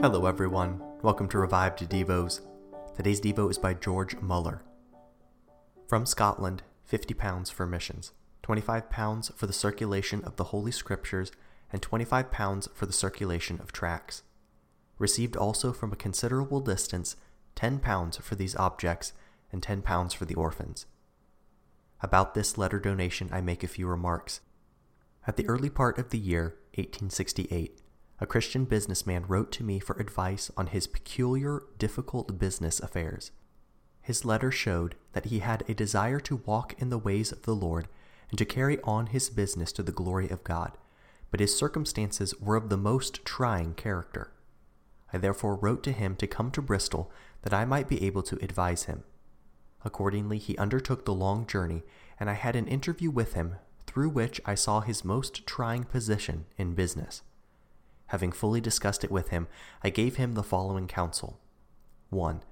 Hello, everyone. Welcome to Revived Devos. Today's Devo is by George Muller. From Scotland, £50 for missions, £25 for the circulation of the Holy Scriptures, and £25 for the circulation of tracts. Received also from a considerable distance £10 for these objects and £10 for the orphans. About this letter donation, I make a few remarks. At the early part of the year, 1868, a Christian businessman wrote to me for advice on his peculiar, difficult business affairs. His letter showed that he had a desire to walk in the ways of the Lord and to carry on his business to the glory of God, but his circumstances were of the most trying character. I therefore wrote to him to come to Bristol that I might be able to advise him. Accordingly, he undertook the long journey, and I had an interview with him through which I saw his most trying position in business. Having fully discussed it with him, I gave him the following counsel 1.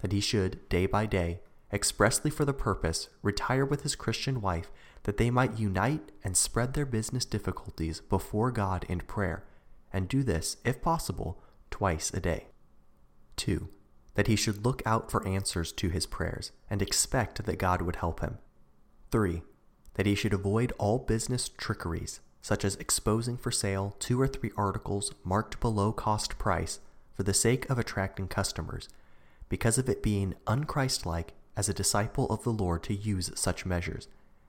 That he should, day by day, expressly for the purpose, retire with his Christian wife, that they might unite and spread their business difficulties before God in prayer, and do this, if possible, twice a day. 2. That he should look out for answers to his prayers, and expect that God would help him. 3. That he should avoid all business trickeries, such as exposing for sale two or three articles marked below cost price for the sake of attracting customers, because of it being unchristlike as a disciple of the Lord to use such measures,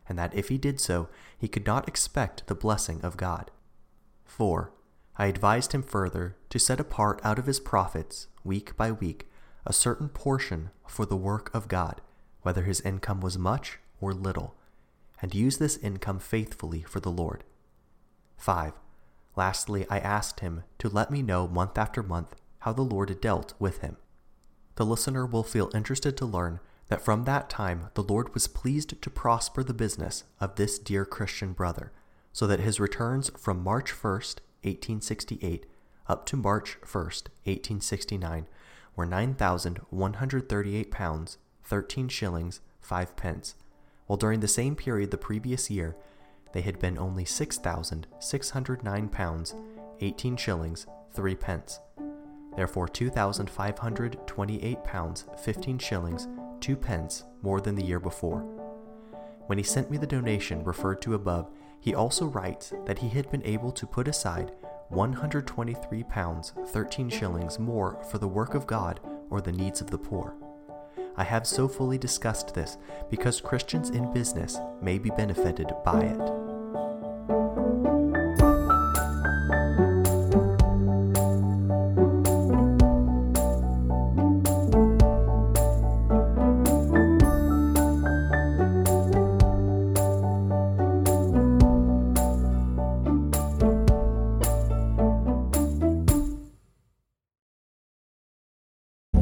and that if he did so, he could not expect the blessing of God. 4. I advised him further to set apart out of his profits, week by week, a certain portion for the work of God, whether his income was much or little, and use this income faithfully for the Lord. 5. Lastly, I asked him to let me know month after month how the Lord dealt with him. The listener will feel interested to learn that from that time the Lord was pleased to prosper the business of this dear Christian brother, so that his returns from March 1st, 1868, up to March 1st, 1869, were £9,138, 13 shillings, 5 pence, while during the same period the previous year they had been only £6,609, 18 shillings, 3 pence. Therefore, £2,528, 15 shillings, 2 pence more than the year before. When he sent me the donation referred to above, he also writes that he had been able to put aside 123 pounds 13 shillings more for the work of God or the needs of the poor. I have so fully discussed this because Christians in business may be benefited by it.